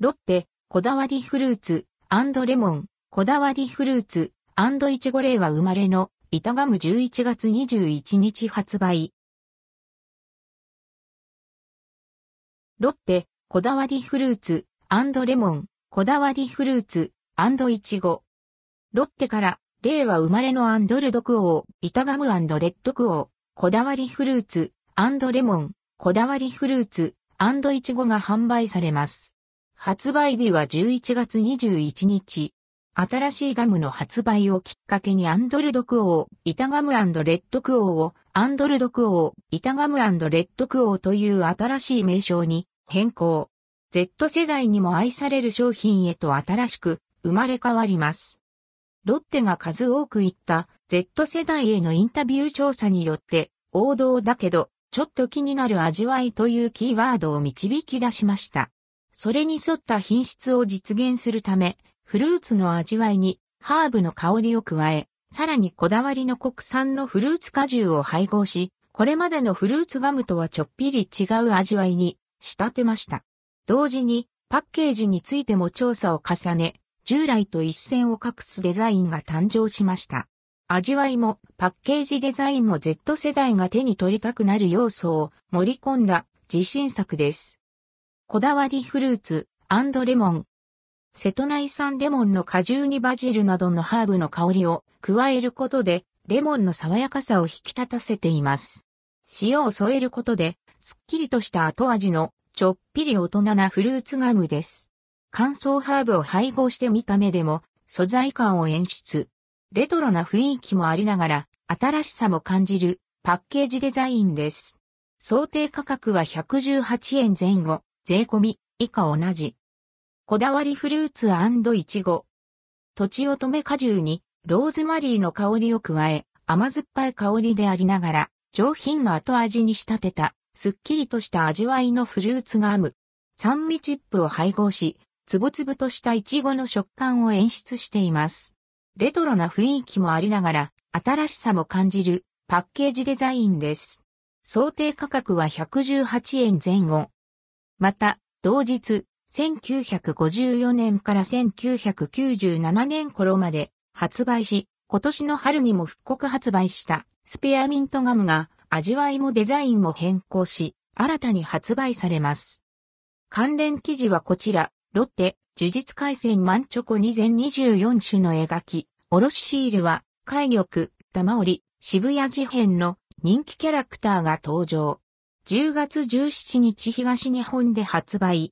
ロッテ、こだわりフルーツ、レモン、こだわりフルーツ、いちご令和生まれの、板ガム11月21日発売。ロッテ、こだわりフルーツ、レモン、こだわりフルーツ、いちご。ロッテから、令和生まれのアンドルドクオー、板ガムレッドクオー、こだわりフルーツ、レモン、こだわりフルーツ、いちごが販売されます。発売日は11月21日。新しいガムの発売をきっかけにアンドルドクオー、板ガムレッドクオーをアンドルドクオー、板ガムレッドクオーという新しい名称に変更。Z 世代にも愛される商品へと新しく生まれ変わります。ロッテが数多く言った Z 世代へのインタビュー調査によって王道だけどちょっと気になる味わいというキーワードを導き出しました。それに沿った品質を実現するため、フルーツの味わいにハーブの香りを加え、さらにこだわりの国産のフルーツ果汁を配合し、これまでのフルーツガムとはちょっぴり違う味わいに仕立てました。同時にパッケージについても調査を重ね、従来と一線を画すデザインが誕生しました。味わいもパッケージデザインも Z 世代が手に取りたくなる要素を盛り込んだ自信作です。こだわりフルーツレモン。瀬戸内産レモンの果汁にバジルなどのハーブの香りを加えることで、レモンの爽やかさを引き立たせています。塩を添えることで、すっきりとした後味のちょっぴり大人なフルーツガムです。乾燥ハーブを配合して見た目でも素材感を演出。レトロな雰囲気もありながら新しさも感じるパッケージデザインです。想定価格は118円前後。税込み、以下同じ。こだわりフルーツいちご。とちおとめ果汁にローズマリーの香りを加え、甘酸っぱい香りでありながら、上品の後味に仕立てた、すっきりとした味わいのフルーツガム。酸味チップを配合し、つぶつぶとしたいちごの食感を演出しています。レトロな雰囲気もありながら、新しさも感じるパッケージデザインです。想定価格は118円前後。また、同日、1954年から1997年頃まで発売し、今年の春にも復刻発売したスペアミントガムが味わいもデザインも変更し、新たに発売されます。関連記事はこちら、ロッテ、呪術回戦マンチョコ2全24種の描き、おろしシールは、海玉、玉織、渋谷事変の人気キャラクターが登場。10月17日東日本で発売。